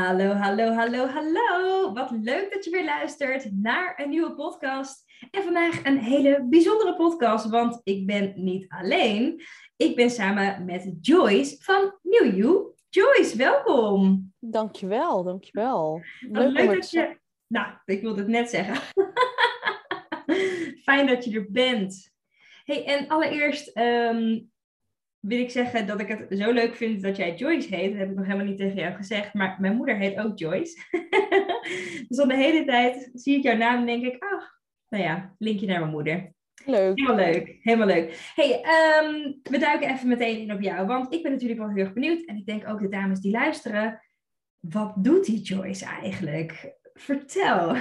Hallo, hallo, hallo, hallo. Wat leuk dat je weer luistert naar een nieuwe podcast. En vandaag een hele bijzondere podcast, want ik ben niet alleen. Ik ben samen met Joyce van New You. Joyce, welkom. Dankjewel, dankjewel. Leuk, leuk dat je... Nou, ik wilde het net zeggen. Fijn dat je er bent. Hey, en allereerst um, wil ik zeggen dat ik het zo leuk vind dat jij Joyce heet. Dat heb ik nog helemaal niet tegen jou gezegd. Maar mijn moeder heet ook Joyce. dus al de hele tijd zie ik jouw naam en denk ik, ach, nou ja, linkje naar mijn moeder. Leuk. Helemaal leuk, helemaal leuk. hey, um, we duiken even meteen in op jou. Want ik ben natuurlijk wel heel erg benieuwd. En ik denk ook de dames die luisteren. Wat doet die Joyce eigenlijk? Vertel.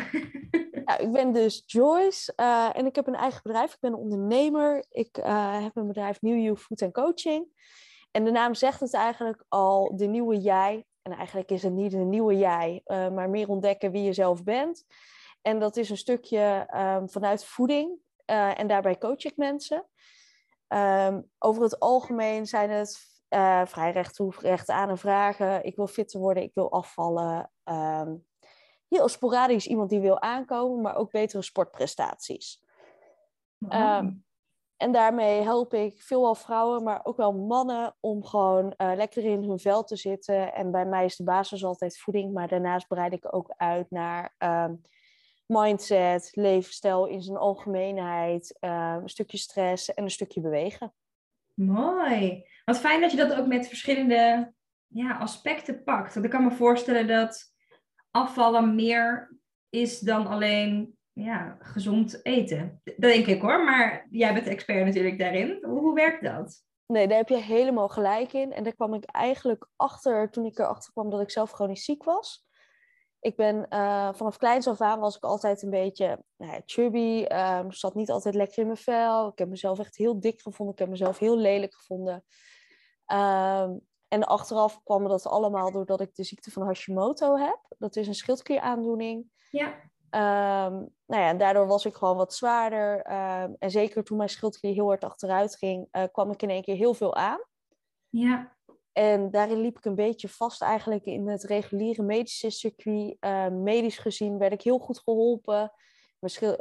Ik ben dus Joyce uh, en ik heb een eigen bedrijf. Ik ben een ondernemer. Ik uh, heb een bedrijf New You Food and Coaching. En de naam zegt het eigenlijk al, de nieuwe jij. En eigenlijk is het niet een nieuwe jij, uh, maar meer ontdekken wie je zelf bent. En dat is een stukje um, vanuit voeding. en daarbij coach ik mensen. Um, over het algemeen zijn het vrij recht toe, recht aan en vragen. Ik wil fitter worden, ik wil afvallen. Um, heel sporadisch iemand die wil aankomen, maar ook betere sportprestaties. Wow. Um, en daarmee help ik veelal vrouwen, maar ook wel mannen om gewoon uh, lekker in hun vel te zitten. En bij mij is de basis altijd voeding, maar daarnaast breid ik ook uit naar um, mindset, levensstijl in zijn algemeenheid, uh, een stukje stress en een stukje bewegen. Mooi. Wat fijn dat je dat ook met verschillende ja, aspecten pakt. Want ik kan me voorstellen dat afvallen meer is dan alleen ja, gezond eten. Dat denk ik hoor, maar jij bent expert natuurlijk daarin. Hoe, werkt dat? Nee, daar heb je helemaal gelijk in. En daar kwam ik eigenlijk achter toen ik erachter kwam dat ik zelf chronisch ziek was. Ik ben uh, vanaf kleins af aan was ik altijd een beetje nou ja, chubby. Um, zat niet altijd lekker in mijn vel. Ik heb mezelf echt heel dik gevonden. Ik heb mezelf heel lelijk gevonden. Um, en achteraf kwam dat allemaal doordat ik de ziekte van Hashimoto heb. Dat is een schildklieraandoening. Ja. Um, nou ja, en daardoor was ik gewoon wat zwaarder. Um, en zeker toen mijn schildklier heel hard achteruit ging, uh, kwam ik in één keer heel veel aan. Ja. En daarin liep ik een beetje vast eigenlijk in het reguliere medische circuit. Uh, medisch gezien werd ik heel goed geholpen.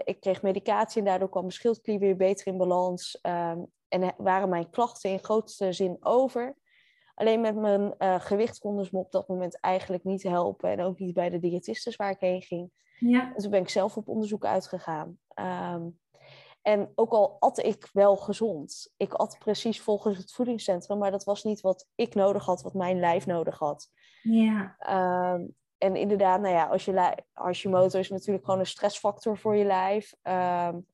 Ik kreeg medicatie en daardoor kwam mijn schildklier weer beter in balans. Um, en waren mijn klachten in grootste zin over. Alleen met mijn uh, gewicht konden ze me op dat moment eigenlijk niet helpen. En ook niet bij de diëtistes waar ik heen ging. Ja. Dus toen ben ik zelf op onderzoek uitgegaan. Um, en ook al at ik wel gezond. Ik at precies volgens het voedingscentrum. Maar dat was niet wat ik nodig had, wat mijn lijf nodig had. Ja. Um, en inderdaad, nou ja, als je, als je motor is natuurlijk gewoon een stressfactor voor je lijf. Um,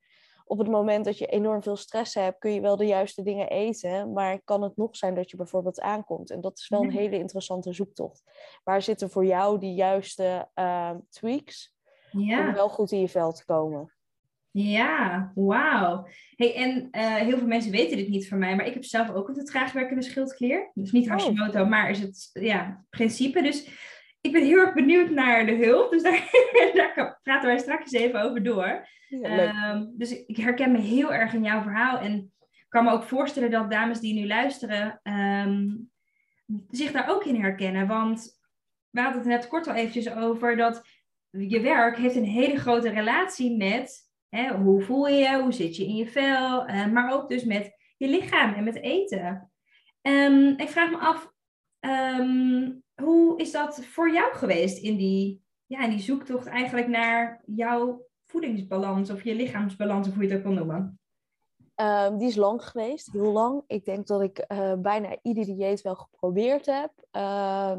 op het moment dat je enorm veel stress hebt, kun je wel de juiste dingen eten. Maar kan het nog zijn dat je bijvoorbeeld aankomt? En dat is wel een hele interessante zoektocht. Waar zitten voor jou die juiste uh, tweaks ja. om wel goed in je vel te komen? Ja, wauw. Hey, en uh, heel veel mensen weten dit niet van mij, maar ik heb zelf ook een traag werkende schildklier. Dus niet Hashimoto, oh. maar is het ja, principe. Dus ik ben heel erg benieuwd naar de hulp. Dus daar, daar praten wij straks even over door. Ja, um, dus ik herken me heel erg in jouw verhaal. En ik kan me ook voorstellen dat dames die nu luisteren um, zich daar ook in herkennen. Want we hadden het net kort al eventjes over dat je werk heeft een hele grote relatie met hè, hoe voel je je, hoe zit je in je vel, uh, maar ook dus met je lichaam en met eten. Um, ik vraag me af, hoe is dat voor jou geweest in die, ja, in die zoektocht eigenlijk naar jouw voedingsbalans of je lichaamsbalans, of hoe je het ook wil noemen? Um, die is lang geweest, heel lang. Ik denk dat ik uh, bijna ieder dieet wel geprobeerd heb. Uh,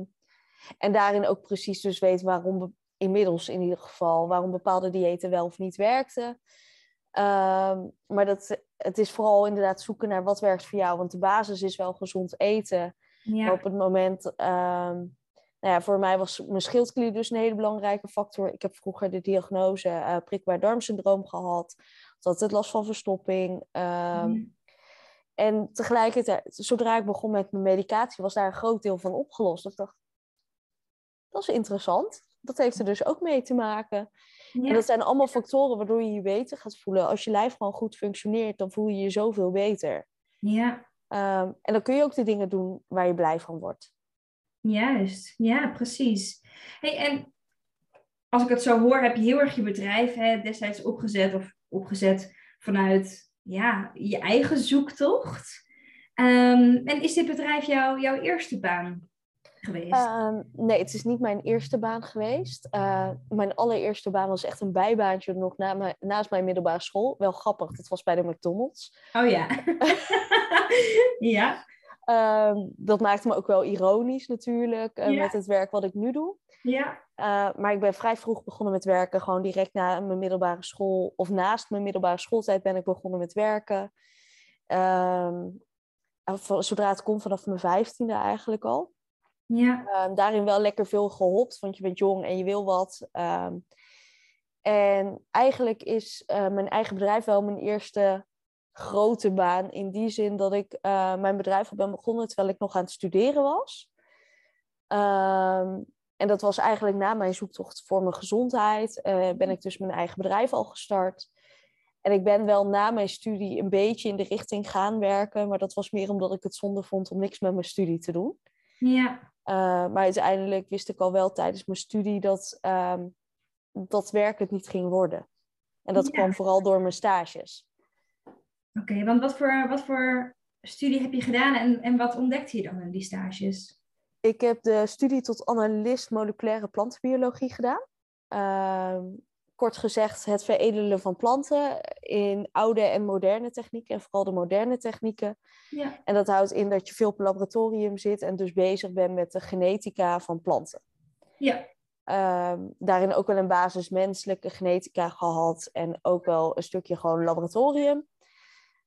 en daarin ook precies dus weet waarom, inmiddels in ieder geval, waarom bepaalde diëten wel of niet werkten. Ehm, maar dat, het is vooral inderdaad zoeken naar wat werkt voor jou. Want de basis is wel gezond eten. Ja. Op het moment, ehm, nou ja, voor mij was mijn schildklier dus een hele belangrijke factor. Ik heb vroeger de diagnose uh, prikbaar darmsyndroom gehad. Had altijd last van verstopping. Ehm, Ja. En tegelijkertijd, zodra ik begon met mijn medicatie, was daar een groot deel van opgelost. Ik dacht, dat is interessant. Dat heeft er dus ook mee te maken. Ja. En dat zijn allemaal factoren waardoor je je beter gaat voelen. Als je lijf gewoon goed functioneert, dan voel je je zoveel beter. ja, Ehm, en dan kun je ook de dingen doen waar je blij van wordt. juist. Ja, precies. Hey, en als ik het zo hoor, heb je heel erg je bedrijf hè, destijds opgezet of opgezet vanuit ja, je eigen zoektocht. Ehm, en is dit bedrijf jou, jouw eerste baan geweest? Ehm, nee, het is niet mijn eerste baan geweest. Eh, mijn allereerste baan was echt een bijbaantje nog na mijn- naast mijn middelbare school. Wel grappig, dat was bij de McDonald's. Oh ja. ja, Ehm, dat maakte me ook wel ironisch natuurlijk eh, Ja. met het werk wat ik nu doe. ja. Eh, maar ik ben vrij vroeg begonnen met werken. Gewoon direct na mijn middelbare school. Of naast mijn middelbare schooltijd ben ik begonnen met werken. Ehm, zodra het kon vanaf mijn vijftiende eigenlijk al. Ja, Ehm, daarin wel lekker veel gehopt, want je bent jong en je wil wat. Ehm, en eigenlijk is eh, mijn eigen bedrijf wel mijn eerste grote baan. In die zin dat ik eh, mijn bedrijf al ben begonnen terwijl ik nog aan het studeren was. Ehm, en dat was eigenlijk na mijn zoektocht voor mijn gezondheid. eh, ben ik dus mijn eigen bedrijf al gestart. En ik ben wel na mijn studie een beetje in de richting gaan werken. Maar dat was meer omdat ik het zonde vond om niks met mijn studie te doen. ja, Uh, maar uiteindelijk wist ik al wel tijdens mijn studie dat ehm, dat werk het niet ging worden. En dat Ja. kwam vooral door mijn stages. oké. want wat voor, wat voor studie heb je gedaan en, en wat ontdekte je dan in die stages? Ik heb de studie tot analist moleculaire plantenbiologie gedaan. Ehm, kort gezegd het veredelen van planten in oude en moderne technieken. En vooral de moderne technieken. Ja, En dat houdt in dat je veel op laboratorium zit en dus bezig bent met de genetica van planten. ja, Ehm, daarin ook wel een basis menselijke genetica gehad en ook wel een stukje gewoon laboratorium.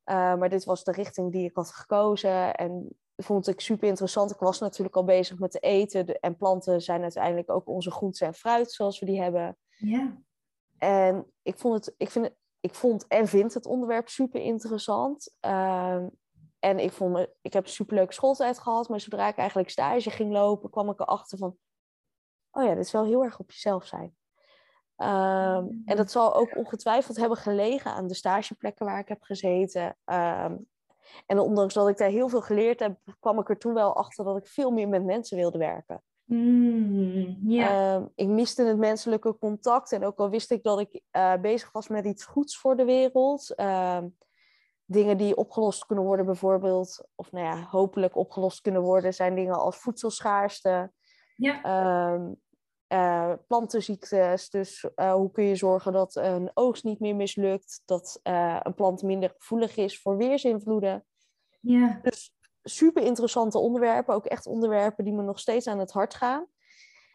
Eh, maar dit was de richting die ik had gekozen en vond ik super interessant. Ik was natuurlijk al bezig met te eten en planten zijn uiteindelijk ook onze groenten en fruit zoals we die hebben. ja, En ik vond, het, ik, vind ik vond en vind het onderwerp super interessant. Ehm, en ik, vond me, ik heb een superleuke schooltijd gehad, maar zodra ik eigenlijk stage ging lopen, kwam ik erachter van, oh ja, dit is wel heel erg op jezelf zijn. Ehm, en dat zal ook ongetwijfeld hebben gelegen aan de stageplekken waar ik heb gezeten. Ehm, en ondanks dat ik daar heel veel geleerd heb, kwam ik er toen wel achter dat ik veel meer met mensen wilde werken. Mm, Ehm, ik miste het menselijke contact. En ook al wist ik dat ik eh, bezig was met iets goeds voor de wereld. ehm, dingen die opgelost kunnen worden, bijvoorbeeld. Of nou ja, hopelijk opgelost kunnen worden, zijn dingen als voedselschaarste. ehm, eh, plantenziektes. Dus eh, hoe kun je zorgen dat een oogst niet meer mislukt. Dat een plant minder gevoelig is voor weersinvloeden ja, super interessante onderwerpen. Ook echt onderwerpen die me nog steeds aan het hart gaan.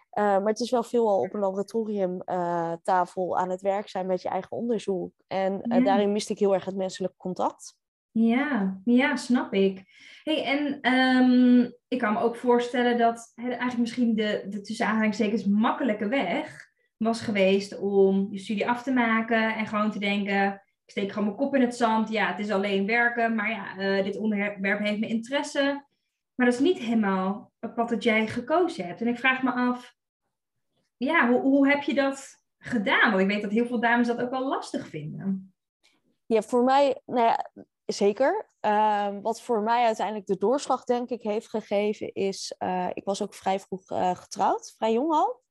Eh, maar het is wel veelal op een laboratoriumtafel aan het werk zijn met je eigen onderzoek. En eh, Ja. daarin miste ik heel erg het menselijk contact. ja, ja, snap ik. Hey, en ehm, ik kan me ook voorstellen dat eigenlijk misschien de, de tussen aanhalingstekens makkelijke weg was geweest om je studie af te maken en gewoon te denken, ik steek gewoon mijn kop in het zand. Ja, het is alleen werken, maar ja, eh, dit onderwerp heeft me interesse. Maar dat is niet helemaal pad dat jij gekozen hebt. En ik vraag me af, ja, hoe, hoe heb je dat gedaan? Want ik weet dat heel veel dames dat ook wel lastig vinden. Ja, voor mij, nou ja, zeker. Ehm, wat voor mij uiteindelijk de doorslag, denk ik, heeft gegeven, is. eh, ik was ook vrij vroeg eh, getrouwd, vrij jong al.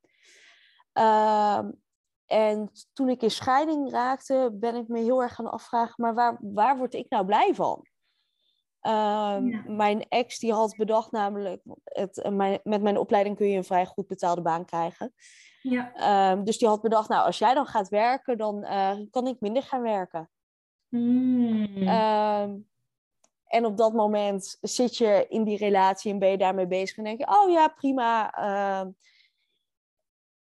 En toen ik in scheiding raakte, ben ik me heel erg gaan afvragen: maar waar, waar word ik nou blij van? Ehm, Ja. Mijn ex die had bedacht namelijk, het, mijn, met mijn opleiding kun je een vrij goed betaalde baan krijgen. Ja. Ehm, dus die had bedacht, nou als jij dan gaat werken, dan eh, kan ik minder gaan werken. Mm. En op dat moment zit je in die relatie en ben je daarmee bezig en denk je, oh ja, prima. ehm,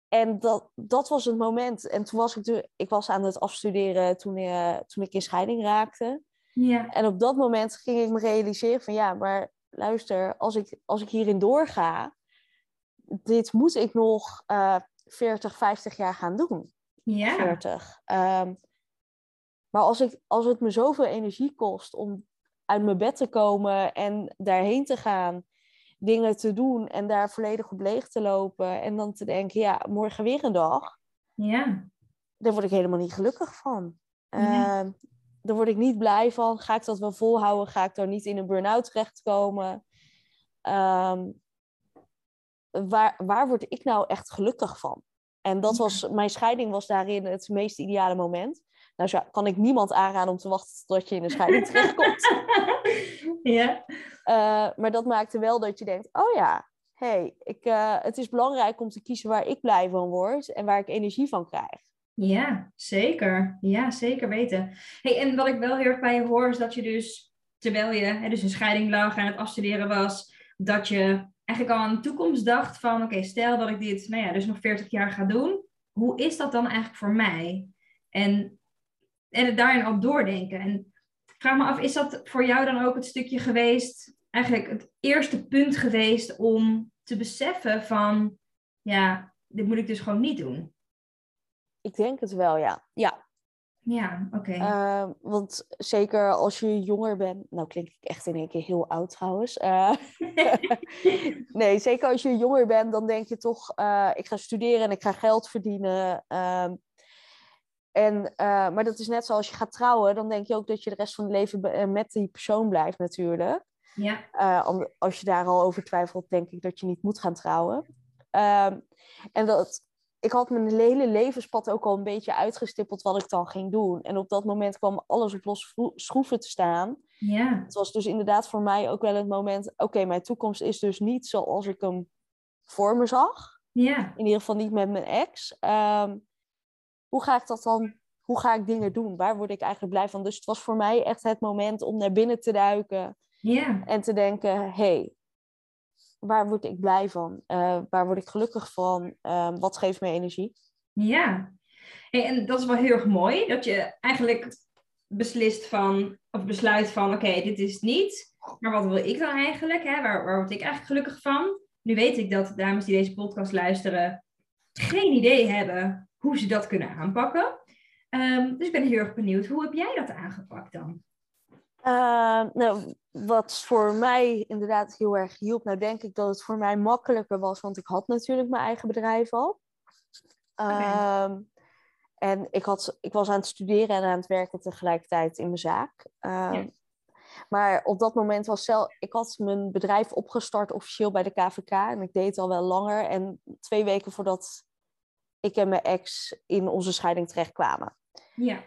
en dat, dat was het moment. En toen was ik, ik was aan het afstuderen toen, uh, toen ik in scheiding raakte. Ja. En op dat moment ging ik me realiseren van ja, maar luister, als ik, als ik hierin doorga, dit moet ik nog uh, 40, 50 jaar gaan doen. Ja. 40. Um, maar als, ik, als het me zoveel energie kost om uit mijn bed te komen en daarheen te gaan, dingen te doen en daar volledig op leeg te lopen en dan te denken, ja, morgen weer een dag. Ja. Daar word ik helemaal niet gelukkig van. Ja. Uh, daar word ik niet blij van. Ga ik dat wel volhouden? Ga ik daar niet in een burn-out terechtkomen? Um, waar, waar word ik nou echt gelukkig van? En dat was, mijn scheiding was daarin het meest ideale moment. Nou kan ik niemand aanraden om te wachten tot je in een scheiding terechtkomt. ja. Uh, maar dat maakte wel dat je denkt, oh ja, hey, ik, uh, het is belangrijk om te kiezen waar ik blij van word en waar ik energie van krijg. Ja, zeker. Ja, zeker weten. Hey, en wat ik wel heel erg bij je hoor, is dat je dus, terwijl je hè, dus een scheiding lag en het afstuderen was, dat je eigenlijk al aan de toekomst dacht van, oké, stel dat ik dit, nou ja, dus nog 40 jaar ga doen, hoe is dat dan eigenlijk voor mij? En, en het daarin al doordenken. En vraag me af, is dat voor jou dan ook het stukje geweest, eigenlijk het eerste punt geweest om te beseffen van, ja, dit moet ik dus gewoon niet doen? Ik denk het wel, ja. Ja, ja, oké. Okay. Uh, want zeker als je jonger bent, nou klink ik echt in één keer heel oud trouwens. Uh, nee, zeker als je jonger bent, dan denk je toch, uh, ik ga studeren en ik ga geld verdienen. Um, en, uh, maar dat is net zoals je gaat trouwen, dan denk je ook dat je de rest van het leven met die persoon blijft natuurlijk. Ja. als je daar al over twijfelt, denk ik dat je niet moet gaan trouwen. Um, en dat, ik had mijn hele levenspad ook al een beetje uitgestippeld wat ik dan ging doen. En op dat moment kwam alles op los schroeven te staan. Ja. Het was dus inderdaad voor mij ook wel het moment... oké, okay, mijn toekomst is dus niet zoals ik hem voor me zag. Ja. In ieder geval niet met mijn ex. Um, hoe ga ik dat dan... Hoe ga ik dingen doen? Waar word ik eigenlijk blij van? Dus het was voor mij echt het moment om naar binnen te duiken. Ja. En te denken, hé, hey, waar word ik blij van? Uh, waar word ik gelukkig van? Uh, wat geeft me energie? Ja, hey, en dat is wel heel erg mooi. Dat je eigenlijk beslist van, of besluit van, oké, okay, dit is het niet. Maar wat wil ik dan eigenlijk? Hè? Waar, waar word ik eigenlijk gelukkig van? Nu weet ik dat dames die deze podcast luisteren geen idee hebben hoe ze dat kunnen aanpakken. Um, dus ik ben heel erg benieuwd, hoe heb jij dat aangepakt dan? Uh, nou, wat voor mij inderdaad heel erg hielp, nou denk ik dat het voor mij makkelijker was, want ik had natuurlijk mijn eigen bedrijf al. Okay. Um, en ik, had, ik was aan het studeren en aan het werken tegelijkertijd in mijn zaak. Um, ja. Maar op dat moment was zelf, ik had mijn bedrijf opgestart officieel bij de KVK en ik deed het al wel langer. En twee weken voordat ik en mijn ex in onze scheiding terechtkwamen. Ja.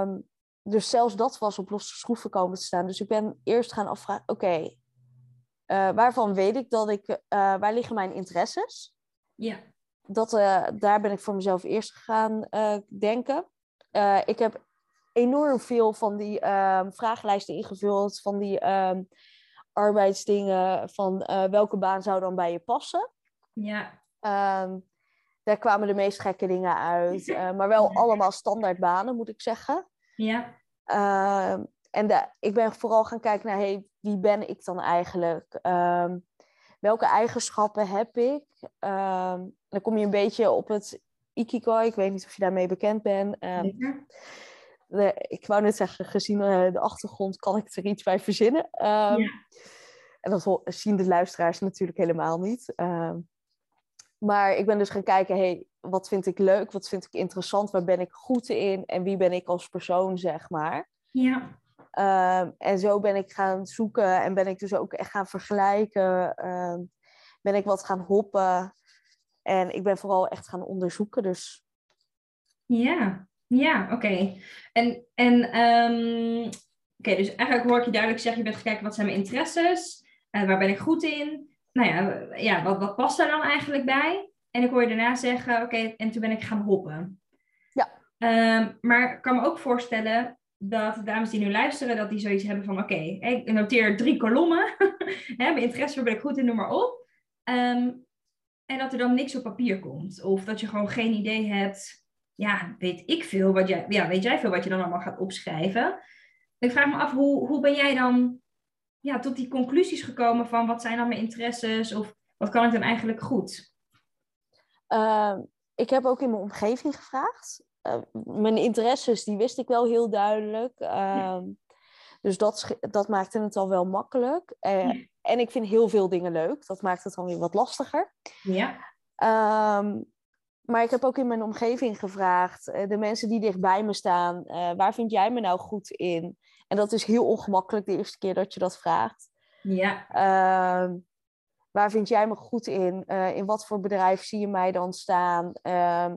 Um, dus zelfs dat was op losse schroeven komen te staan. Dus ik ben eerst gaan afvragen, oké, okay, uh, waarvan weet ik dat ik, uh, waar liggen mijn interesses? Ja. Dat, uh, daar ben ik voor mezelf eerst gaan denken. ik heb enorm veel van die ehm, vragenlijsten ingevuld, van die ehm, arbeidsdingen, van welke baan zou dan bij je passen. Ja. Um, daar kwamen de meest gekke dingen uit, maar wel allemaal standaard banen, moet ik zeggen. Ja. Uh, en de, ik ben vooral gaan kijken naar, hey, wie ben ik dan eigenlijk? Uh, welke eigenschappen heb ik? Uh, dan kom je een beetje op het Ikigai. Ik weet niet of je daarmee bekend bent. De, ik wou net zeggen, gezien uh, de achtergrond kan ik er iets bij verzinnen. ja. En dat zien de luisteraars natuurlijk helemaal niet. Maar ik ben dus gaan kijken, hey, wat vind ik leuk, wat vind ik interessant, waar ben ik goed in en wie ben ik als persoon, zeg maar. Ja. Um, en zo ben ik gaan zoeken en ben ik dus ook echt gaan vergelijken. Um, ben ik wat gaan hoppen. En ik ben vooral echt gaan onderzoeken, dus... Ja, ja, oké. Okay. En, en um, oké, okay, dus eigenlijk hoor ik je duidelijk zeggen, je bent gaan kijken wat zijn mijn interesses, uh, waar ben ik goed in, nou ja, ja wat, wat past daar dan eigenlijk bij? En ik hoor je daarna zeggen, oké, okay, en toen ben ik gaan hoppen. Ja. Um, maar ik kan me ook voorstellen dat de dames die nu luisteren, dat die zoiets hebben van, oké, okay, ik noteer drie kolommen. Mijn interesse, ben ik goed in, noem maar op. Um, en dat er dan niks op papier komt. Of dat je gewoon geen idee hebt, ja, weet ik veel, wat jij, ja, weet jij veel wat je dan allemaal gaat opschrijven. Ik vraag me af, hoe, hoe ben jij dan ja, tot die conclusies gekomen van wat zijn dan mijn interesses of wat kan ik dan eigenlijk goed? Ehm, ik heb ook in mijn omgeving gevraagd. Uh, mijn interesses, die wist ik wel heel duidelijk. Ehm, dus dat, dat maakte het al wel makkelijk. Uh, En ik vind heel veel dingen leuk. Dat maakt het dan weer wat lastiger. Ja. Ehm, maar ik heb ook in mijn omgeving gevraagd, uh, de mensen die dichtbij me staan, waar vind jij me nou goed in? En dat is heel ongemakkelijk de eerste keer dat je dat vraagt. Ja. Waar vind jij me goed in? Uh, in wat voor bedrijf zie je mij dan staan? Uh,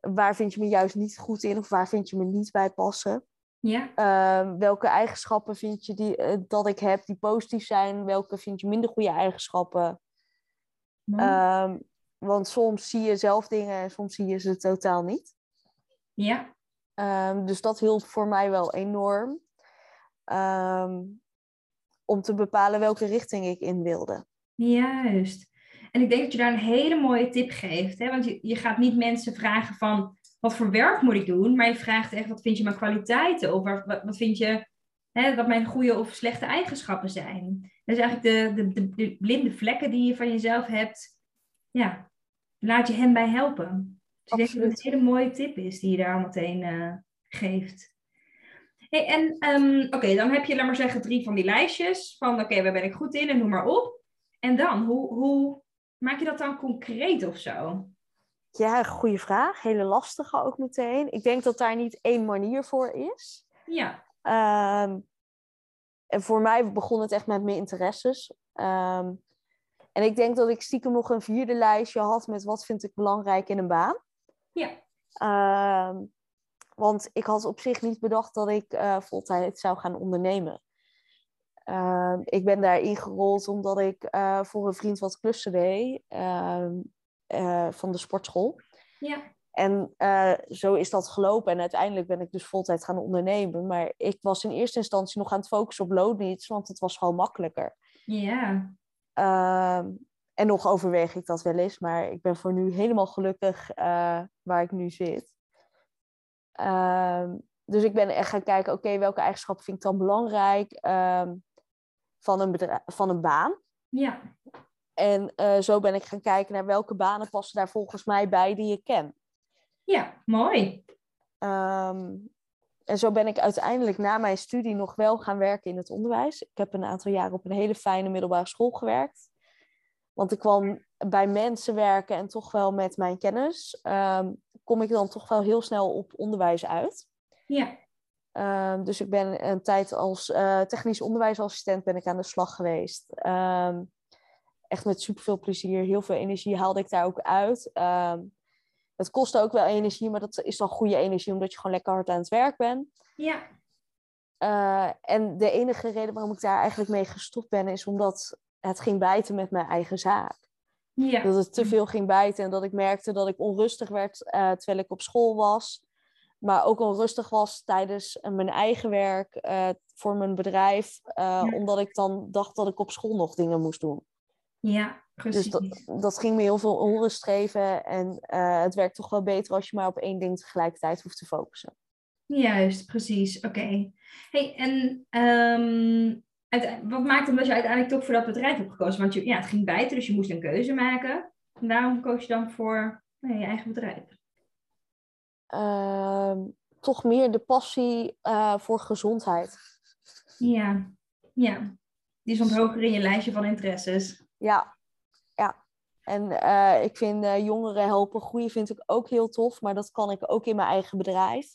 waar vind je me juist niet goed in of waar vind je me niet bij passen? Ja. Uh, welke eigenschappen vind je die, uh, dat ik heb die positief zijn? Welke vind je minder goede eigenschappen? Ehm, want soms zie je zelf dingen en soms zie je ze totaal niet. Ja. Ehm, dus dat hielp voor mij wel enorm. om te bepalen welke richting ik in wilde. Juist. En ik denk dat je daar een hele mooie tip geeft. Hè? Want je, je gaat niet mensen vragen van wat voor werk moet ik doen, maar je vraagt echt wat vind je mijn kwaliteiten of wat, wat vind je hè, wat mijn goede of slechte eigenschappen zijn. Is eigenlijk de, de, de, blinde vlekken die je van jezelf hebt. Ja, laat je hen bij helpen. Dus ik denk dat het een hele mooie tip is die je daar meteen uh, geeft. Hey, en um, oké, dan heb je, laat maar zeggen, drie van die lijstjes van oké, waar ben ik goed in en noem maar op. En dan, hoe, hoe maak je dat dan concreet of zo? Ja, goede vraag. Hele lastige ook meteen. Ik denk dat daar niet één manier voor is. Ja. Um, en voor mij begon het echt met mijn interesses. Um, en ik denk dat ik stiekem nog een vierde lijstje had met wat vind ik belangrijk in een baan. Ja. Um, want ik had op zich niet bedacht dat ik uh, voltijd zou gaan ondernemen. Uh, ik ben daar ingerold omdat ik uh, voor een vriend wat klussen deed uh, van de sportschool. Ja. En eh, zo is dat gelopen. En uiteindelijk ben ik dus voltijd gaan ondernemen. Maar ik was in eerste instantie nog aan het focussen op loondienst, want het was gewoon makkelijker. Ja. Ehm, en nog overweeg ik dat wel eens, maar ik ben voor nu helemaal gelukkig eh, waar ik nu zit. Ehm, dus ik ben echt gaan kijken, oké, welke eigenschappen vind ik dan belangrijk? van een, van een baan. Ja. En uh, zo ben ik gaan kijken naar welke banen passen daar volgens mij bij die ik ken. Ja, mooi. Um, en zo ben ik uiteindelijk na mijn studie nog wel gaan werken in het onderwijs. Ik heb een aantal jaar op een hele fijne middelbare school gewerkt. Want ik kwam bij mensen werken en toch wel met mijn kennis, um, kom ik dan toch wel heel snel op onderwijs uit. Ja. Um, dus ik ben een tijd als uh, technisch onderwijsassistent ben ik aan de slag geweest. Um, echt met superveel plezier, heel veel energie haalde ik daar ook uit. Het kostte ook wel energie, maar dat is dan goede energie omdat je gewoon lekker hard aan het werk bent. Ja. Uh, en de enige reden waarom ik daar eigenlijk mee gestopt ben, is omdat het ging bijten met mijn eigen zaak. Ja. Dat het te veel ging bijten en dat ik merkte dat ik onrustig werd uh, terwijl ik op school was maar ook onrustig was tijdens mijn eigen werk uh, voor mijn bedrijf, uh, ja. omdat ik dan dacht dat ik op school nog dingen moest doen. Ja, precies. Dus dat, dat ging me heel veel onrust geven en het werkt toch wel beter als je maar op één ding tegelijkertijd hoeft te focussen. Juist, precies. Oké. Okay. Hey, en um, wat maakt het dat je uiteindelijk toch voor dat bedrijf hebt gekozen? Want je, ja, het ging bijten, dus je moest een keuze maken. En waarom koos je dan voor nee, je eigen bedrijf? Uh, toch meer de passie uh, voor gezondheid. Ja, ja. Die stond hoger in je lijstje van interesses. Ja, ja. En uh, ik vind uh, jongeren helpen groeien vind ik ook heel tof, maar dat kan ik ook in mijn eigen bedrijf.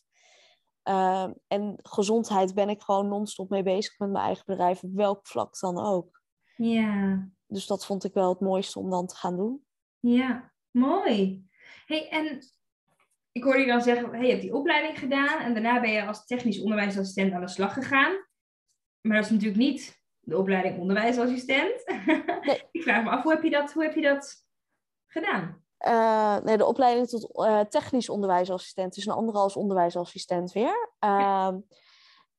Uh, en gezondheid ben ik gewoon non-stop mee bezig met mijn eigen bedrijf, op welk vlak dan ook. Ja. Dus dat vond ik wel het mooiste om dan te gaan doen. Ja, mooi. Hey, en ik hoorde je dan zeggen, hey, je hebt die opleiding gedaan en daarna ben je als technisch onderwijsassistent aan de slag gegaan. Maar dat is natuurlijk niet de opleiding onderwijsassistent. Nee. ik vraag me af, hoe heb je dat, hoe heb je dat gedaan? Uh, nee, de opleiding tot uh, technisch onderwijsassistent is een andere als onderwijsassistent weer. Uh, ja.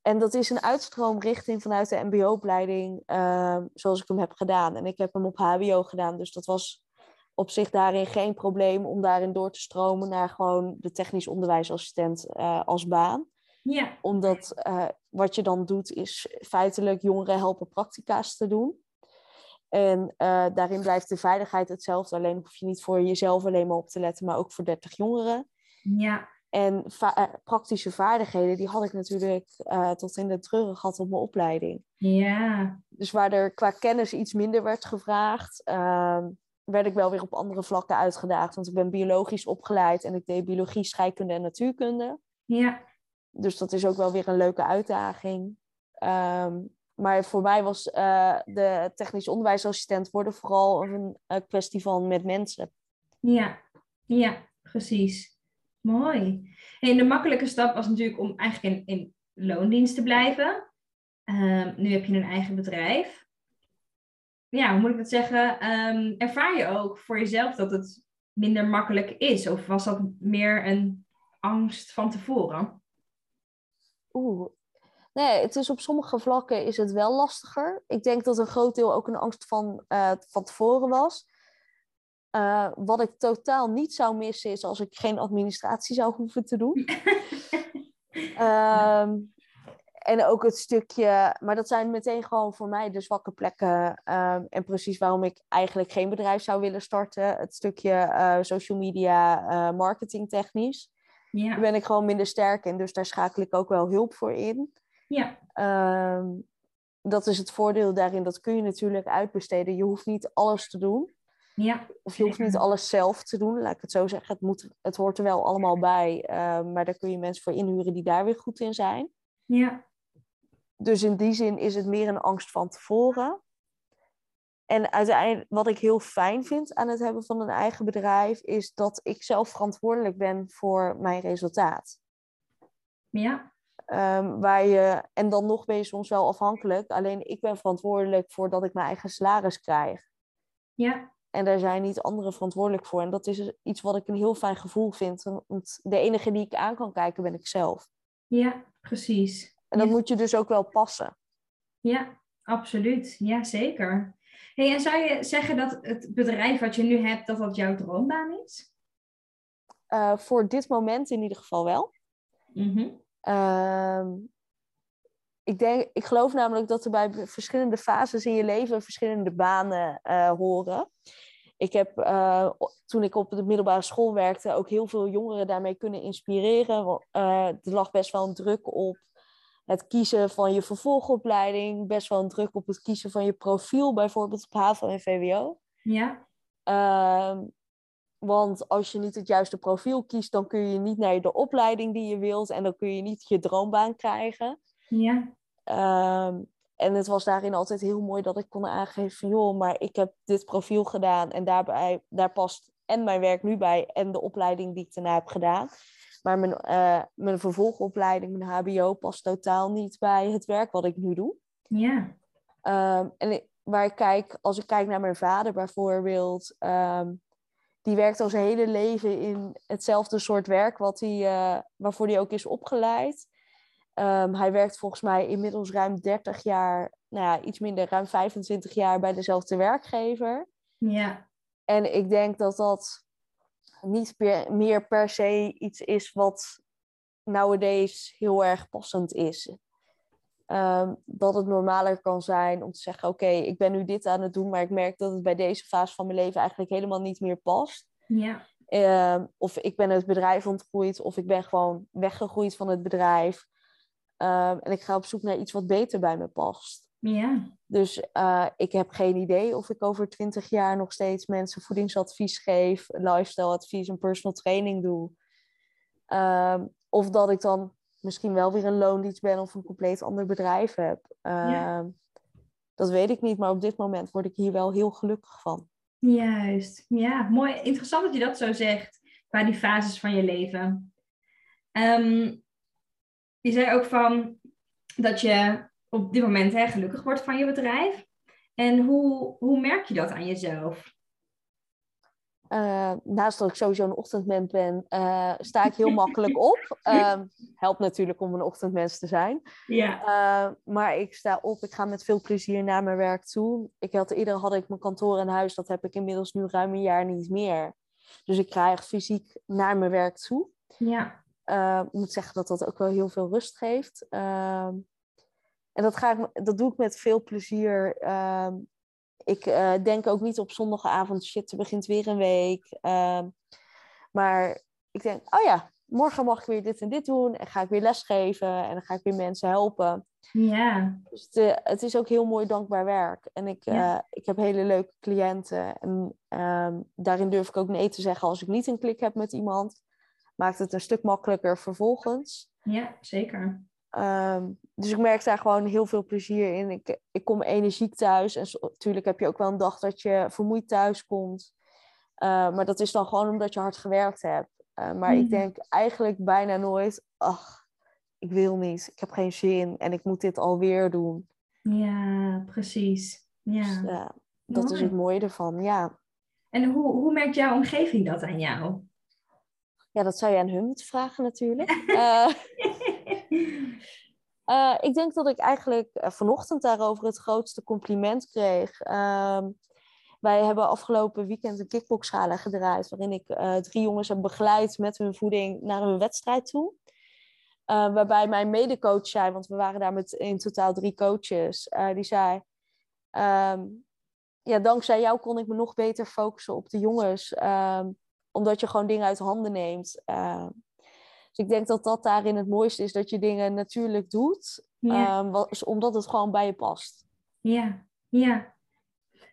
En dat is een uitstroomrichting vanuit de MBO-opleiding, zoals ik hem heb gedaan. En ik heb hem op HBO gedaan, dus dat was op zich daarin geen probleem om daarin door te stromen naar gewoon de technisch onderwijsassistent uh, als baan. Ja. Omdat wat je dan doet is feitelijk jongeren helpen practica's te doen. En uh, daarin blijft de veiligheid hetzelfde. Alleen hoef je niet voor jezelf alleen maar op te letten, maar ook voor 30 jongeren. Ja. En va praktische vaardigheden, die had ik natuurlijk uh, tot in de treuren gehad op mijn opleiding. Ja. Dus waar er qua kennis iets minder werd gevraagd, uh, werd ik wel weer op andere vlakken uitgedaagd. Want ik ben biologisch opgeleid en ik deed biologie, scheikunde en natuurkunde. Ja. Dus dat is ook wel weer een leuke uitdaging. Um, maar voor mij was uh, de technisch onderwijsassistent worden vooral een, een kwestie van met mensen. Ja, ja, precies. Mooi. En de makkelijke stap was natuurlijk om eigenlijk in, in loondienst te blijven. Um, nu heb je een eigen bedrijf. Ja, hoe moet ik dat zeggen? Um, ervaar je ook voor jezelf dat het minder makkelijk is? Of was dat meer een angst van tevoren? Oeh, Nee, het is op sommige vlakken is het wel lastiger. Ik denk dat een groot deel ook een angst van, uh, van tevoren was. Uh, wat ik totaal niet zou missen is als ik geen administratie zou hoeven te doen. um, en ook het stukje, maar dat zijn meteen gewoon voor mij de zwakke plekken. Um, en precies waarom ik eigenlijk geen bedrijf zou willen starten. Het stukje uh, social media, marketing technisch. Ja. Daar ben ik gewoon minder sterk in, dus daar schakel ik ook wel hulp voor in. Ja. Um, dat is het voordeel daarin, dat kun je natuurlijk uitbesteden. Je hoeft niet alles te doen. Ja. Of je hoeft niet alles zelf te doen, laat ik het zo zeggen. Het, moet, het hoort er wel allemaal bij, uh, maar daar kun je mensen voor inhuren die daar weer goed in zijn. Ja. Dus in die zin is het meer een angst van tevoren. En uiteindelijk, wat ik heel fijn vind aan het hebben van een eigen bedrijf, is dat ik zelf verantwoordelijk ben voor mijn resultaat. Ja. Um, waar je, en dan nog ben je soms wel afhankelijk. Alleen ik ben verantwoordelijk voor dat ik mijn eigen salaris krijg. Ja. En daar zijn niet anderen verantwoordelijk voor. En dat is iets wat ik een heel fijn gevoel vind. Want de enige die ik aan kan kijken ben ik zelf. Ja, precies. En dat ja. moet je dus ook wel passen. Ja, absoluut. Ja, zeker. Hey, en zou je zeggen dat het bedrijf wat je nu hebt, dat dat jouw droombaan is? Uh, voor dit moment in ieder geval wel. Mm -hmm. Uh, ik, denk, ik geloof namelijk dat er bij verschillende fases in je leven verschillende banen uh, horen. Ik heb uh, toen ik op de middelbare school werkte ook heel veel jongeren daarmee kunnen inspireren. Uh, er lag best wel een druk op het kiezen van je vervolgopleiding, best wel een druk op het kiezen van je profiel, bijvoorbeeld op HAVO en VWO. Ja. Uh, want als je niet het juiste profiel kiest, dan kun je niet naar de opleiding die je wilt en dan kun je niet je droombaan krijgen. Ja. Um, en het was daarin altijd heel mooi dat ik kon aangeven van joh, maar ik heb dit profiel gedaan en daarbij, daar past en mijn werk nu bij en de opleiding die ik daarna heb gedaan. Maar mijn, uh, mijn vervolgopleiding, mijn HBO, past totaal niet bij het werk wat ik nu doe. Ja. Um, en ik, waar ik kijk, als ik kijk naar mijn vader bijvoorbeeld, um, die werkt al zijn hele leven in hetzelfde soort werk wat hij, uh, waarvoor hij ook is opgeleid. Um, hij werkt volgens mij inmiddels ruim 30 jaar, nou ja, iets minder, ruim 25 jaar bij dezelfde werkgever. Ja. En ik denk dat dat niet per, meer per se iets is wat nowadays heel erg passend is. Um, dat het normaler kan zijn om te zeggen: Oké, okay, ik ben nu dit aan het doen, maar ik merk dat het bij deze fase van mijn leven eigenlijk helemaal niet meer past. Ja. Um, of ik ben het bedrijf ontgroeid, of ik ben gewoon weggegroeid van het bedrijf. Um, en ik ga op zoek naar iets wat beter bij me past. Ja. Dus uh, ik heb geen idee of ik over twintig jaar nog steeds mensen voedingsadvies geef, lifestyleadvies en personal training doe. Of dat ik dan misschien wel weer een loondienst ben of een compleet ander bedrijf heb. Ja. Dat weet ik niet, maar op dit moment word ik hier wel heel gelukkig van. Juist. Ja, mooi. Interessant dat je dat zo zegt, qua die fases van je leven. Um, je zei ook van dat je op dit moment hè, gelukkig wordt van je bedrijf. En hoe, hoe merk je dat aan jezelf? Uh, naast dat ik sowieso een ochtendmens ben, uh, sta ik heel makkelijk op. Uh, helpt natuurlijk om een ochtendmens te zijn. Ja. maar ik sta op, ik ga met veel plezier naar mijn werk toe. Ik had, eerder had ik mijn kantoor in huis, dat heb ik inmiddels nu ruim een jaar niet meer. Dus ik ga echt fysiek naar mijn werk toe. Ja. ik moet zeggen dat dat ook wel heel veel rust geeft. Ehm, en dat, ga ik, dat doe ik met veel plezier. Ehm, ik uh, denk ook niet op zondagavond, shit, er begint weer een week. Uh, maar ik denk, oh ja, morgen mag ik weer dit en dit doen. En ga ik weer lesgeven en dan ga ik weer mensen helpen. Ja. Dus het, uh, het is ook heel mooi dankbaar werk. En ik, ja. ik heb hele leuke cliënten. En ehm, daarin durf ik ook nee te zeggen als ik niet een klik heb met iemand. Maakt het een stuk makkelijker vervolgens. Ja, zeker. Um, dus ik merk daar gewoon heel veel plezier in. Ik, ik kom energiek thuis. En natuurlijk heb je ook wel een dag dat je vermoeid thuis komt. Uh, maar dat is dan gewoon omdat je hard gewerkt hebt. Uh, maar mm. ik denk eigenlijk bijna nooit... Ach, ik wil niet. Ik heb geen zin. En ik moet dit alweer doen. Ja, precies. Ja. Dus, uh, dat Mooi. is het mooie ervan, ja. En hoe, hoe merkt jouw omgeving dat aan jou? Ja, dat zou je aan hun moeten vragen natuurlijk. uh, ik denk dat ik eigenlijk uh, vanochtend daarover het grootste compliment kreeg. Uh, wij hebben afgelopen weekend een kickboxgala gedraaid... waarin ik uh, drie jongens heb begeleid met hun voeding naar hun wedstrijd toe. waarbij mijn medecoach zei, want we waren daar met in totaal drie coaches... die zei, ehm, ja, dankzij jou kon ik me nog beter focussen op de jongens... Ehm, omdat je gewoon dingen uit handen neemt. Dus ik denk dat dat daarin het mooiste is, dat je dingen natuurlijk doet, ja. um, wat, omdat het gewoon bij je past. Ja, ja.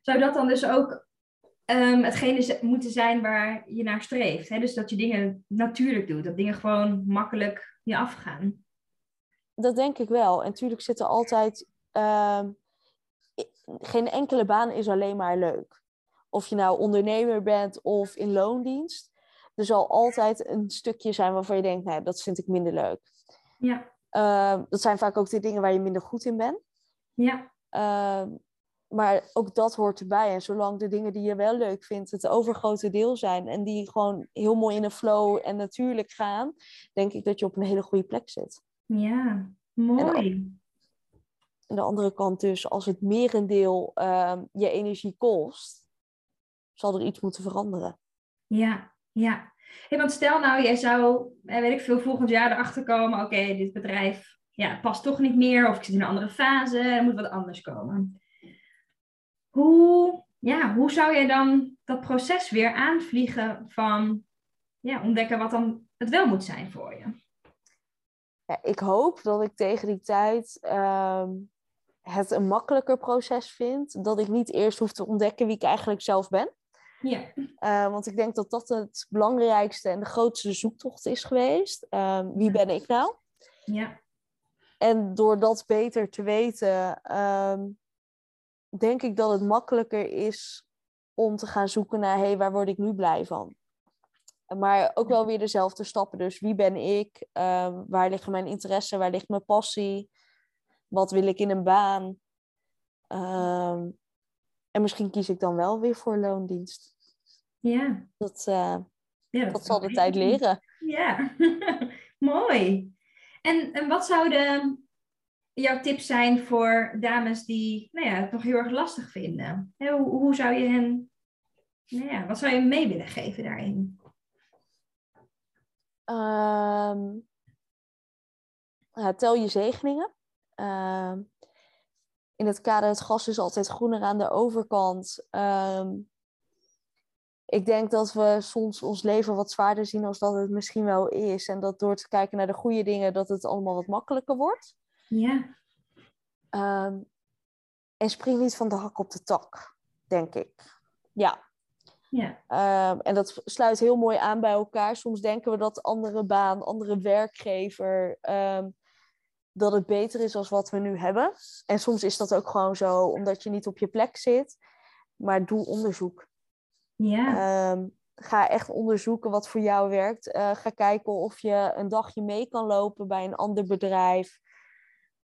Zou dat dan dus ook um, hetgene moeten zijn waar je naar streeft? Hè? Dus dat je dingen natuurlijk doet, dat dingen gewoon makkelijk je afgaan. Dat denk ik wel. En natuurlijk zit er altijd. Um, geen enkele baan is alleen maar leuk. Of je nou ondernemer bent of in loondienst. Er zal altijd een stukje zijn waarvan je denkt, nou, dat vind ik minder leuk. Ja. Uh, dat zijn vaak ook de dingen waar je minder goed in bent. Ja. Uh, maar ook dat hoort erbij. En zolang de dingen die je wel leuk vindt het overgrote deel zijn en die gewoon heel mooi in een flow en natuurlijk gaan, denk ik dat je op een hele goede plek zit. Ja, mooi. En aan de andere kant dus, als het merendeel uh, je energie kost, zal er iets moeten veranderen. Ja, ja. Hey, want stel nou, jij zou, weet ik veel, volgend jaar erachter komen, oké, dit bedrijf ja, past toch niet meer, of ik zit in een andere fase, er moet wat anders komen. Hoe, ja, hoe zou jij dan dat proces weer aanvliegen van ja, ontdekken wat dan het wel moet zijn voor je? Ja, ik hoop dat ik tegen die tijd uh, het een makkelijker proces vind. Dat ik niet eerst hoef te ontdekken wie ik eigenlijk zelf ben. Ja. Uh, want ik denk dat dat het belangrijkste en de grootste zoektocht is geweest. Uh, wie ben ik nou? Ja. En door dat beter te weten, uh, denk ik dat het makkelijker is om te gaan zoeken naar, hé, hey, waar word ik nu blij van? Maar ook wel weer dezelfde stappen. Dus wie ben ik? Ehm, waar liggen mijn interesse? Waar ligt mijn passie? Wat wil ik in een baan? Ehm, en misschien kies ik dan wel weer voor loondienst. Ja. Dat, uh, ja, dat, dat zal de tijd leren. Ja, mooi. En, en wat zouden jouw tips zijn voor dames die nou ja, het nog heel erg lastig vinden? Hoe, hoe zou je hen, nou ja, wat zou je mee willen geven daarin? Um, ja, tel je zegeningen. Uh, in het kader het gras is altijd groener aan de overkant. Um, ik denk dat we soms ons leven wat zwaarder zien als dat het misschien wel is. En dat door te kijken naar de goede dingen, dat het allemaal wat makkelijker wordt. Ja. Um, en spring niet van de hak op de tak, denk ik. Ja. Ja. Um, en dat sluit heel mooi aan bij elkaar. Soms denken we dat andere baan, andere werkgever, um, dat het beter is als wat we nu hebben. En soms is dat ook gewoon zo, omdat je niet op je plek zit. Maar doe onderzoek. Ja. Um, ga echt onderzoeken wat voor jou werkt. Uh, ga kijken of je een dagje mee kan lopen bij een ander bedrijf.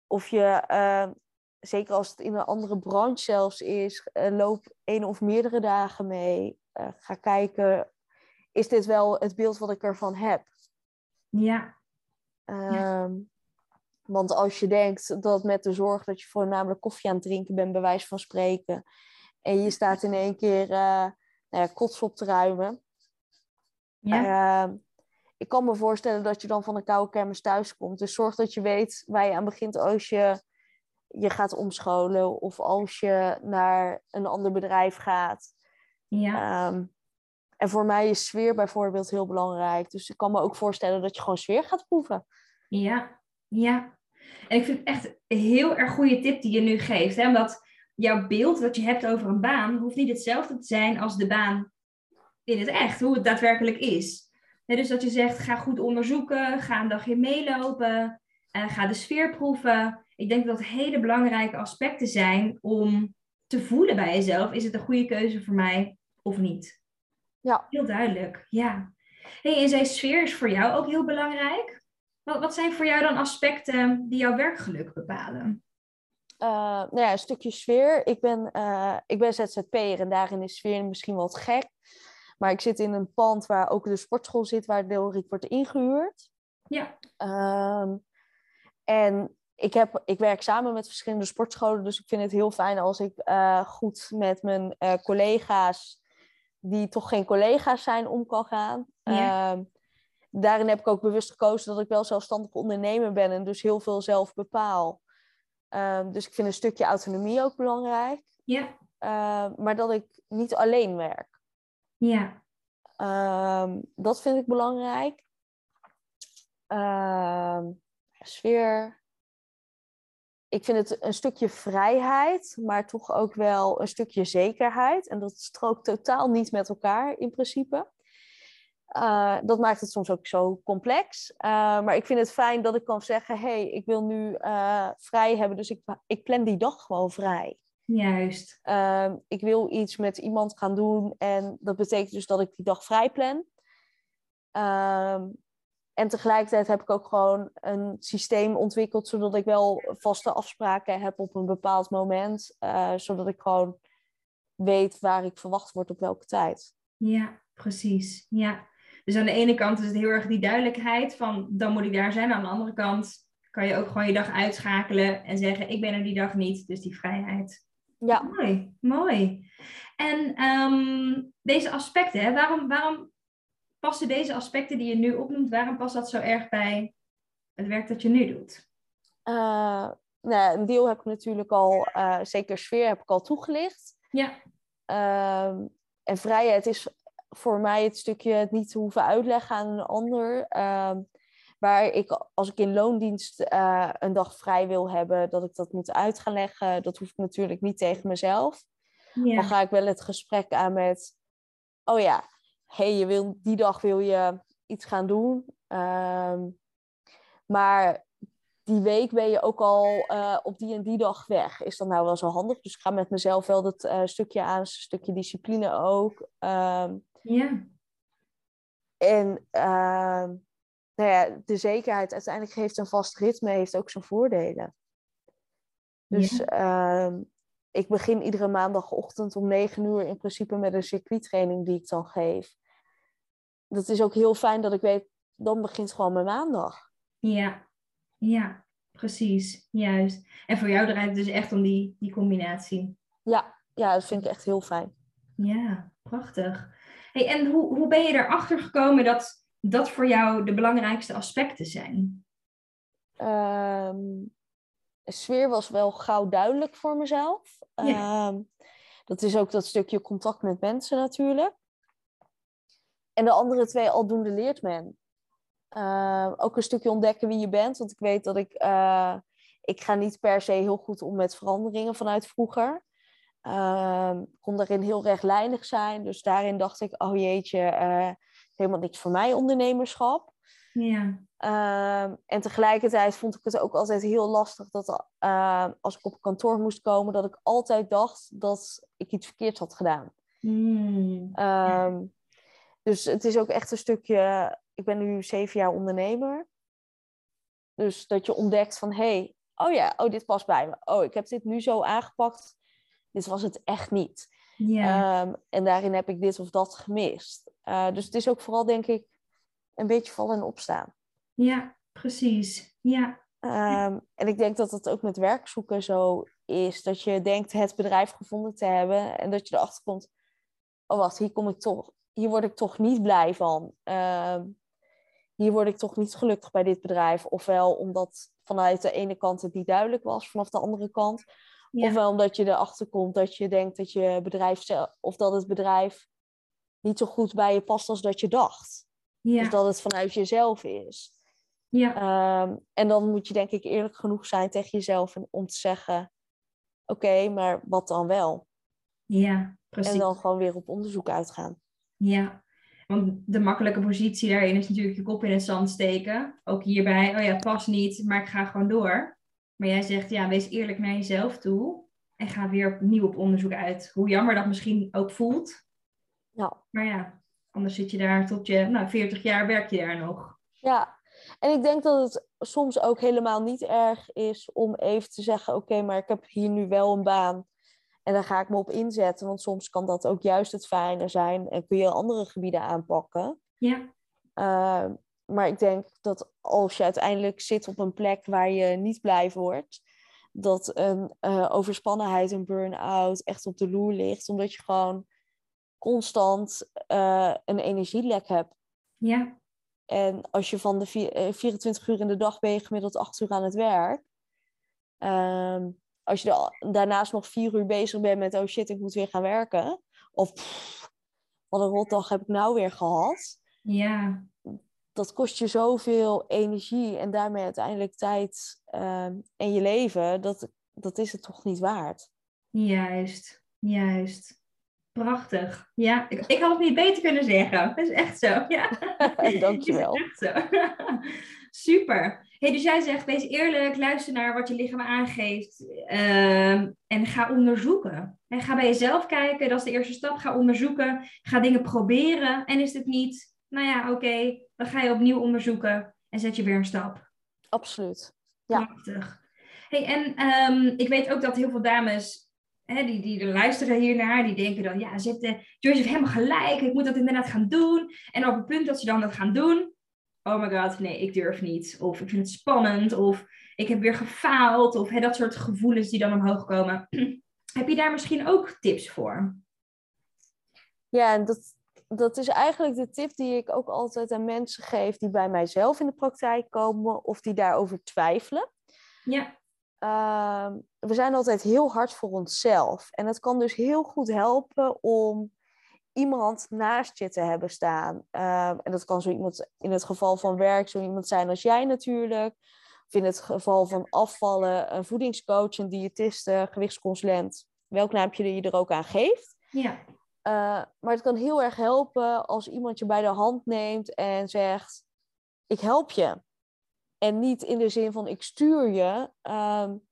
Of je, uh, zeker als het in een andere branche zelfs is, uh, loop één of meerdere dagen mee. uh, ga kijken, is dit wel het beeld wat ik ervan heb? Ja. Um, Want als je denkt dat met de zorg dat je voornamelijk koffie aan het drinken bent, bij wijze van spreken, en je staat in één keer nou ja, kots op te ruimen. Ja. Uh, ik kan me voorstellen dat je dan van een koude kermis thuis komt. Dus zorg dat je weet waar je aan begint als je je gaat omscholen of als je naar een ander bedrijf gaat. Ja. Um, en voor mij is sfeer bijvoorbeeld heel belangrijk. Dus ik kan me ook voorstellen dat je gewoon sfeer gaat proeven. Ja, ja. En ik vind het echt een heel erg goede tip die je nu geeft. Hè? Omdat jouw beeld dat je hebt over een baan hoeft niet hetzelfde te zijn als de baan in het echt, hoe het daadwerkelijk is. dus dat je zegt, ga goed onderzoeken, ga een dagje meelopen, uh, ga de sfeer proeven. Ik denk dat dat hele belangrijke aspecten zijn om te voelen bij jezelf. Is het een goede keuze voor mij of niet? Ja. Heel duidelijk, ja. Hey, en zijn sfeer is voor jou ook heel belangrijk. Wat, wat zijn voor jou dan aspecten die jouw werkgeluk bepalen? Uh, nou ja, een stukje sfeer. Ik ben, uh, ik ben ZZP'er en daarin is sfeer misschien wat gek. Maar ik zit in een pand waar ook de sportschool zit, waar Deelriek wordt ingehuurd. Ja. Um, en ik, heb, ik werk samen met verschillende sportscholen, dus ik vind het heel fijn als ik uh, goed met mijn collega's, die toch geen collega's zijn, om kan gaan. Ja. Um, daarin heb ik ook bewust gekozen dat ik wel zelfstandig ondernemer ben en dus heel veel zelf bepaal. Um, dus ik vind een stukje autonomie ook belangrijk. Ja. Uh, maar dat ik niet alleen werk. Ja. Um, dat vind ik belangrijk. Um, sfeer. Ik vind het een stukje vrijheid, maar toch ook wel een stukje zekerheid. En dat strookt totaal niet met elkaar in principe. Uh, dat maakt het soms ook zo complex. Uh, maar ik vind het fijn dat ik kan zeggen: hé, hey, ik wil nu uh, vrij hebben, dus ik, ik plan die dag gewoon vrij. Juist. ik wil iets met iemand gaan doen en dat betekent dus dat ik die dag vrij plan. en tegelijkertijd heb ik ook gewoon een systeem ontwikkeld zodat ik wel vaste afspraken heb op een bepaald moment, zodat ik gewoon weet waar ik verwacht word op welke tijd. Ja, precies. Ja. Dus aan de ene kant is het heel erg die duidelijkheid van dan moet ik daar zijn. Aan de andere kant kan je ook gewoon je dag uitschakelen en zeggen ik ben er die dag niet. Dus die vrijheid. Ja. Mooi, mooi. En um, deze aspecten, hè, waarom, waarom passen deze aspecten die je nu opnoemt, waarom past dat zo erg bij het werk dat je nu doet? Uh, nou, een deel heb ik natuurlijk al, uh, zeker sfeer heb ik al toegelicht. Ja. Uh, en vrijheid is voor mij het stukje het niet te hoeven uitleggen aan een ander. Uh, waar ik, als ik in loondienst uh, een dag vrij wil hebben, dat ik dat moet uit gaan leggen. Dat hoef ik natuurlijk niet tegen mezelf. Ja. Dan ga ik wel het gesprek aan met, oh ja, hey, je wil, die dag wil je iets gaan doen. Uh, maar die week ben je ook al uh, op die en die dag weg. Is dat nou wel zo handig? Dus ik ga met mezelf wel dat uh, stukje aan, een stukje discipline ook. Um, ja. En uh, nou ja, de zekerheid uiteindelijk heeft een vast ritme, heeft ook zijn voordelen. Dus ja. uh, ik begin iedere maandagochtend om 9 uur in principe met een circuittraining die ik dan geef. Dat is ook heel fijn dat ik weet, dan begint gewoon mijn maandag. Ja, ja, precies, juist. En voor jou draait het dus echt om die, die combinatie. Ja, ja, dat vind ik echt heel fijn. Ja, prachtig. Hey, en hoe, hoe ben je erachter gekomen dat dat voor jou de belangrijkste aspecten zijn? Um, sfeer was wel gauw duidelijk voor mezelf. Ja. Um, dat is ook dat stukje contact met mensen natuurlijk. En de andere twee aldoende leert men. Uh, ook een stukje ontdekken wie je bent. Want ik weet dat ik... Uh, ik ga niet per se heel goed om met veranderingen vanuit vroeger. Uh, kon daarin heel rechtlijnig zijn. Dus daarin dacht ik, oh jeetje, uh, helemaal niks voor mij ondernemerschap. Ja. Uh, en tegelijkertijd vond ik het ook altijd heel lastig dat uh, als ik op kantoor moest komen, dat ik altijd dacht dat ik iets verkeerds had gedaan. Mm. Ja. Dus het is ook echt een stukje, ik ben nu zeven jaar ondernemer. Dus dat je ontdekt van, hé, hey, oh ja, oh dit past bij me. Oh, ik heb dit nu zo aangepakt dit was het echt niet. Ehm, en daarin heb ik dit of dat gemist. Uh, dus het is ook vooral, denk ik, een beetje vallen en opstaan. ja, precies. Ja. Um, en ik denk dat het ook met werkzoeken zo is. Dat je denkt het bedrijf gevonden te hebben. En dat je erachter komt. Oh wacht, hier kom ik toch. Hier word ik toch niet blij van. Um, hier word ik toch niet gelukkig bij dit bedrijf. Ofwel omdat vanuit de ene kant het niet duidelijk was, vanaf de andere kant. Ja. Ofwel omdat je erachter komt dat je denkt dat je bedrijf zelf, of dat het bedrijf niet zo goed bij je past als dat je dacht. Ja. Dus dat het vanuit jezelf is. Ja. Um, en dan moet je denk ik eerlijk genoeg zijn tegen jezelf om te zeggen: Oké, maar wat dan wel? ja, precies. En dan gewoon weer op onderzoek uitgaan. Ja, want de makkelijke positie daarin is natuurlijk je kop in het zand steken. Ook hierbij, oh ja, past niet, maar ik ga gewoon door. Maar jij zegt, ja, wees eerlijk naar jezelf toe. En ga weer opnieuw op onderzoek uit. Hoe jammer dat misschien ook voelt. Ja. Maar ja, anders zit je daar tot je, nou, 40 jaar werk je daar nog. Ja, en ik denk dat het soms ook helemaal niet erg is om even te zeggen: Oké, maar ik heb hier nu wel een baan. En daar ga ik me op inzetten. Want soms kan dat ook juist het fijne zijn. En kun je andere gebieden aanpakken. Ja. Uh, maar ik denk dat als je uiteindelijk zit op een plek waar je niet blij wordt. Dat een uh, overspannenheid, een burn-out echt op de loer ligt. Omdat je gewoon constant uh, een energielek hebt. Ja. En als je van de vier, 24 uur in de dag ben je gemiddeld 8 uur aan het werk. Um, als je daarnaast nog vier uur bezig bent met oh shit, ik moet weer gaan werken. Of pff, wat een rotdag heb ik nou weer gehad. Ja. Dat kost je zoveel energie en daarmee uiteindelijk tijd um, en je leven. Dat, dat is het toch niet waard. Juist, juist. Prachtig. Ja, ik, ik had het niet beter kunnen zeggen. Dat is echt zo. Ja. Dankjewel. Is echt zo. Super. Hey, dus jij zegt, wees eerlijk, luister naar wat je lichaam aangeeft uh, en ga onderzoeken. En ga bij jezelf kijken, dat is de eerste stap. Ga onderzoeken, ga dingen proberen. En is het niet, nou ja, oké, okay, dan ga je opnieuw onderzoeken en zet je weer een stap. Absoluut. Ja. Prachtig. Hey, en um, ik weet ook dat heel veel dames hè, die, die luisteren hiernaar, die denken dan, ja, zit, uh, Joyce heeft helemaal gelijk, ik moet dat inderdaad gaan doen. En op het punt dat ze dan dat gaan doen, oh my god, nee, ik durf niet. Of ik vind het spannend. Of ik heb weer gefaald. Of hè, dat soort gevoelens die dan omhoog komen. heb je daar misschien ook tips voor? Ja, dat, dat is eigenlijk de tip die ik ook altijd aan mensen geef die bij mijzelf in de praktijk komen of die daarover twijfelen. Ja. Uh, we zijn altijd heel hard voor onszelf. En het kan dus heel goed helpen om iemand naast je te hebben staan. Um, en dat kan zo iemand in het geval van werk, zo iemand zijn als jij natuurlijk. Of in het geval van afvallen, een voedingscoach, een diëtiste, gewichtsconsulent. Welk naampje je er ook aan geeft. Ja. Uh, maar het kan heel erg helpen als iemand je bij de hand neemt en zegt: Ik help je. En niet in de zin van ik stuur je. Um,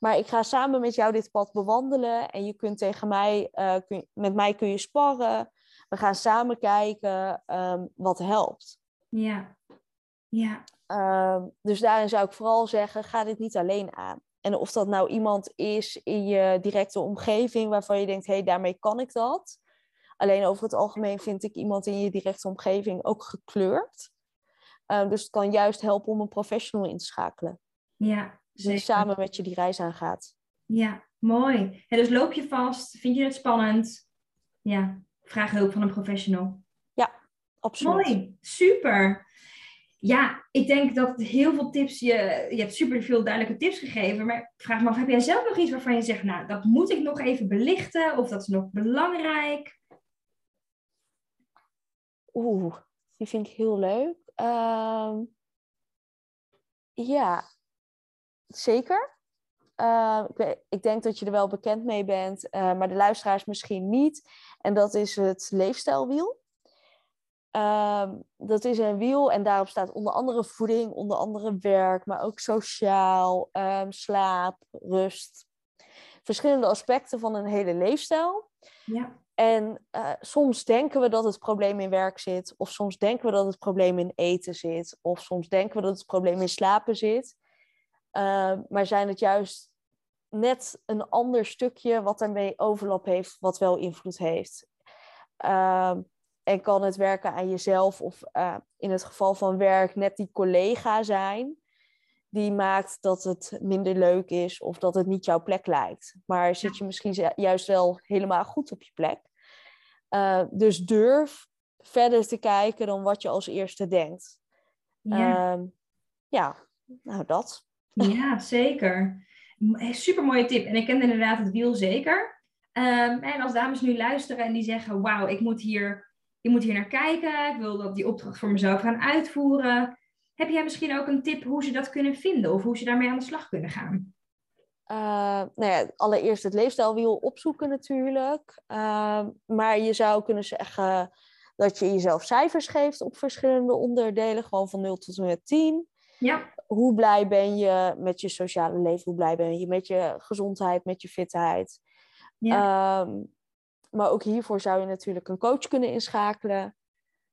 maar ik ga samen met jou dit pad bewandelen. En je kunt tegen mij, uh, kun je, met mij kun je sparren. We gaan samen kijken um, wat helpt. Ja. Ja. Um, dus daarin zou ik vooral zeggen, ga dit niet alleen aan. En of dat nou iemand is in je directe omgeving waarvan je denkt, hé, hey, daarmee kan ik dat. Alleen over het algemeen vind ik iemand in je directe omgeving ook gekleurd. Um, dus het kan juist helpen om een professional in te schakelen. Ja, die samen met je die reis aangaat. Ja, mooi. Dus loop je vast? Vind je het spannend? Ja, vraag hulp van een professional. Ja, absoluut. Mooi, super. Ja, ik denk dat heel veel tips, je, je hebt super veel duidelijke tips gegeven, maar ik vraag me af, heb jij zelf nog iets waarvan je zegt, nou, dat moet ik nog even belichten, of dat is nog belangrijk? Oeh, die vind ik heel leuk. Uh, ja, zeker. Uh, ik, ik, denk dat je er wel bekend mee bent, uh, maar de luisteraars misschien niet. En dat is het leefstijlwiel. Uh, dat is een wiel en daarop staat onder andere voeding, onder andere werk, maar ook sociaal, ehm, slaap, rust. Verschillende aspecten van een hele leefstijl. Ja. En uh, soms denken we dat het probleem in werk zit, of soms denken we dat het probleem in eten zit, of soms denken we dat het probleem in slapen zit. Uh, maar zijn het juist net een ander stukje wat daarmee overlap heeft, wat wel invloed heeft. Ehm, en kan het werken aan jezelf of eh, in het geval van werk net die collega zijn die maakt dat het minder leuk is of dat het niet jouw plek lijkt. Maar zit je misschien juist wel helemaal goed op je plek. Uh, dus durf verder te kijken dan wat je als eerste denkt. Ja, uh, ja nou dat. Ja, zeker. Super mooie tip. En ik ken inderdaad het wiel zeker. Um, en als dames nu luisteren en die zeggen: Wauw, ik moet hier, ik moet hier naar kijken. Ik wil dat die opdracht voor mezelf gaan uitvoeren. Heb jij misschien ook een tip hoe ze dat kunnen vinden of hoe ze daarmee aan de slag kunnen gaan? Uh, nou ja, allereerst het leefstijlwiel opzoeken natuurlijk. Uh, maar je zou kunnen zeggen dat je jezelf cijfers geeft op verschillende onderdelen, gewoon van 0 tot en met 10. Ja. Hoe blij ben je met je sociale leven? Hoe blij ben je met je gezondheid, met je fitheid? Ja. Um, maar ook hiervoor zou je natuurlijk een coach kunnen inschakelen.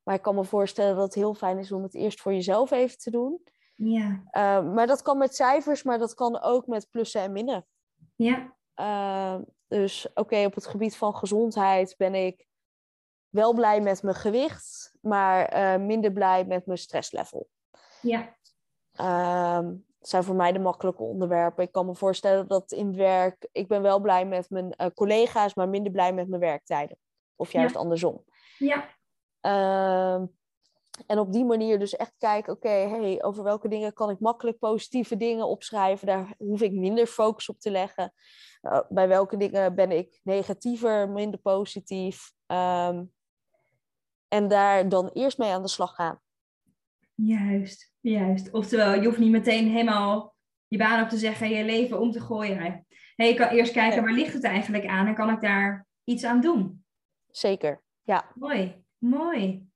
Maar ik kan me voorstellen dat het heel fijn is om het eerst voor jezelf even te doen. Ja. Uh, maar dat kan met cijfers, maar dat kan ook met plussen en minnen. Ja. Uh, dus oké, op het gebied van gezondheid ben ik wel blij met mijn gewicht, maar uh, minder blij met mijn stresslevel. Ja. Ehm, dat zijn voor mij de makkelijke onderwerpen. Ik kan me voorstellen dat in werk, ik ben wel blij met mijn eh, collega's, maar minder blij met mijn werktijden. Of juist ja. andersom. Ja. Uh, en op die manier dus echt kijken, oké, okay, hey, over welke dingen kan ik makkelijk positieve dingen opschrijven? Daar hoef ik minder focus op te leggen. Uh, bij welke dingen ben ik negatiever, minder positief? Um, en daar dan eerst mee aan de slag gaan. Juist, juist. Oftewel, je hoeft niet meteen helemaal je baan op te zeggen, je leven om te gooien. Nee, je kan eerst kijken, waar ligt het eigenlijk aan en kan ik daar iets aan doen? Zeker, ja. Mooi, mooi.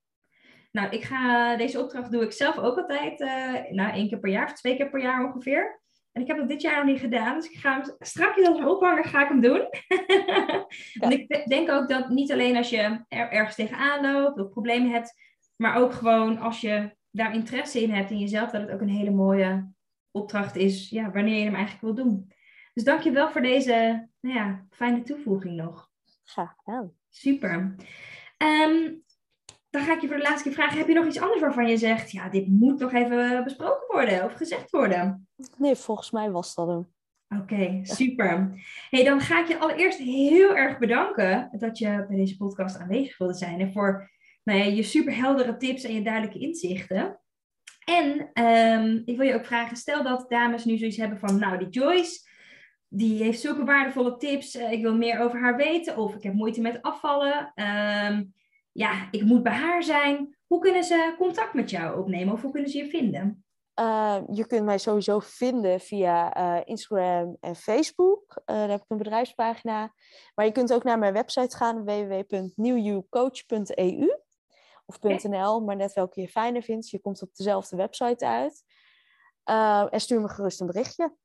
Nou, ik ga, deze opdracht doe ik zelf ook altijd, uh, nou, één keer per jaar of twee keer per jaar ongeveer. En ik heb dat dit jaar nog niet gedaan, dus ik ga hem strakjes als ophangen, ga ik hem doen. En ik denk ook dat niet alleen als je er, ergens tegenaan loopt of problemen hebt, maar ook gewoon als je daar interesse in hebt in jezelf, dat het ook een hele mooie opdracht is, ja, wanneer je hem eigenlijk wil doen. Dus dank je wel voor deze nou ja, fijne toevoeging nog. Graag gedaan. Super. Um, dan ga ik je voor de laatste keer vragen: heb je nog iets anders waarvan je zegt, ja, dit moet nog even besproken worden of gezegd worden? Nee, volgens mij was dat hem. Oké, okay, super. Hey, dan ga ik je allereerst heel erg bedanken dat je bij deze podcast aanwezig wilde zijn en voor nou ja, je superheldere tips en je duidelijke inzichten. En um, ik wil je ook vragen, stel dat dames nu zoiets hebben van, nou, die Joyce, die heeft zulke waardevolle tips, uh, ik wil meer over haar weten, of ik heb moeite met afvallen. Um, ja, ik moet bij haar zijn. Hoe kunnen ze contact met jou opnemen of hoe kunnen ze je vinden? Uh, je kunt mij sowieso vinden via uh, Instagram en Facebook. Uh, daar heb ik een bedrijfspagina. Maar je kunt ook naar mijn website gaan, www.newucoach.eu of .nl, maar net welke je fijner vindt. Je komt op dezelfde website uit. en stuur me gerust een berichtje.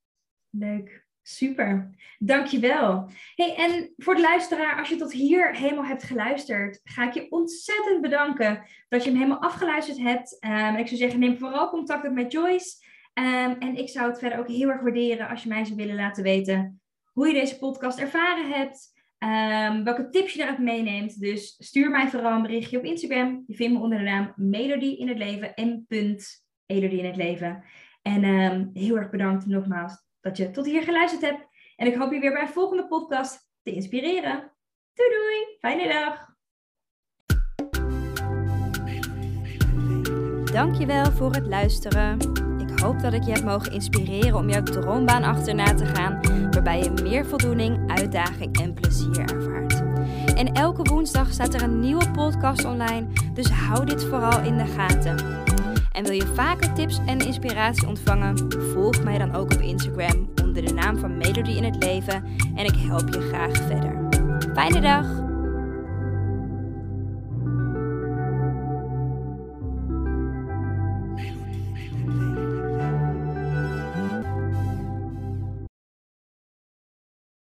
Leuk. Super, dankjewel. Hey, en voor de luisteraar, als je tot hier helemaal hebt geluisterd, ga ik je ontzettend bedanken dat je hem helemaal afgeluisterd hebt. Um, ik zou zeggen, neem vooral contact op met Joyce. Um, en ik zou het verder ook heel erg waarderen als je mij zou willen laten weten hoe je deze podcast ervaren hebt. Um, welke tips je eruit meeneemt. Dus stuur mij vooral een berichtje op Instagram. Je vindt me onder de naam Melody in het leven. M.Elodie in het leven. En heel erg bedankt nogmaals dat je tot hier geluisterd hebt. En ik hoop je weer bij een volgende podcast te inspireren. Doei doei, fijne dag. Dankjewel voor het luisteren. Ik hoop dat ik je heb mogen inspireren om jouw droombaan achterna te gaan, waarbij je meer voldoening, uitdaging en plezier ervaart. En elke woensdag staat er een nieuwe podcast online, dus hou dit vooral in de gaten. En wil je vaker tips en inspiratie ontvangen? Volg mij dan ook op Instagram onder de naam van Melody in het Leven en ik help je graag verder. Fijne dag!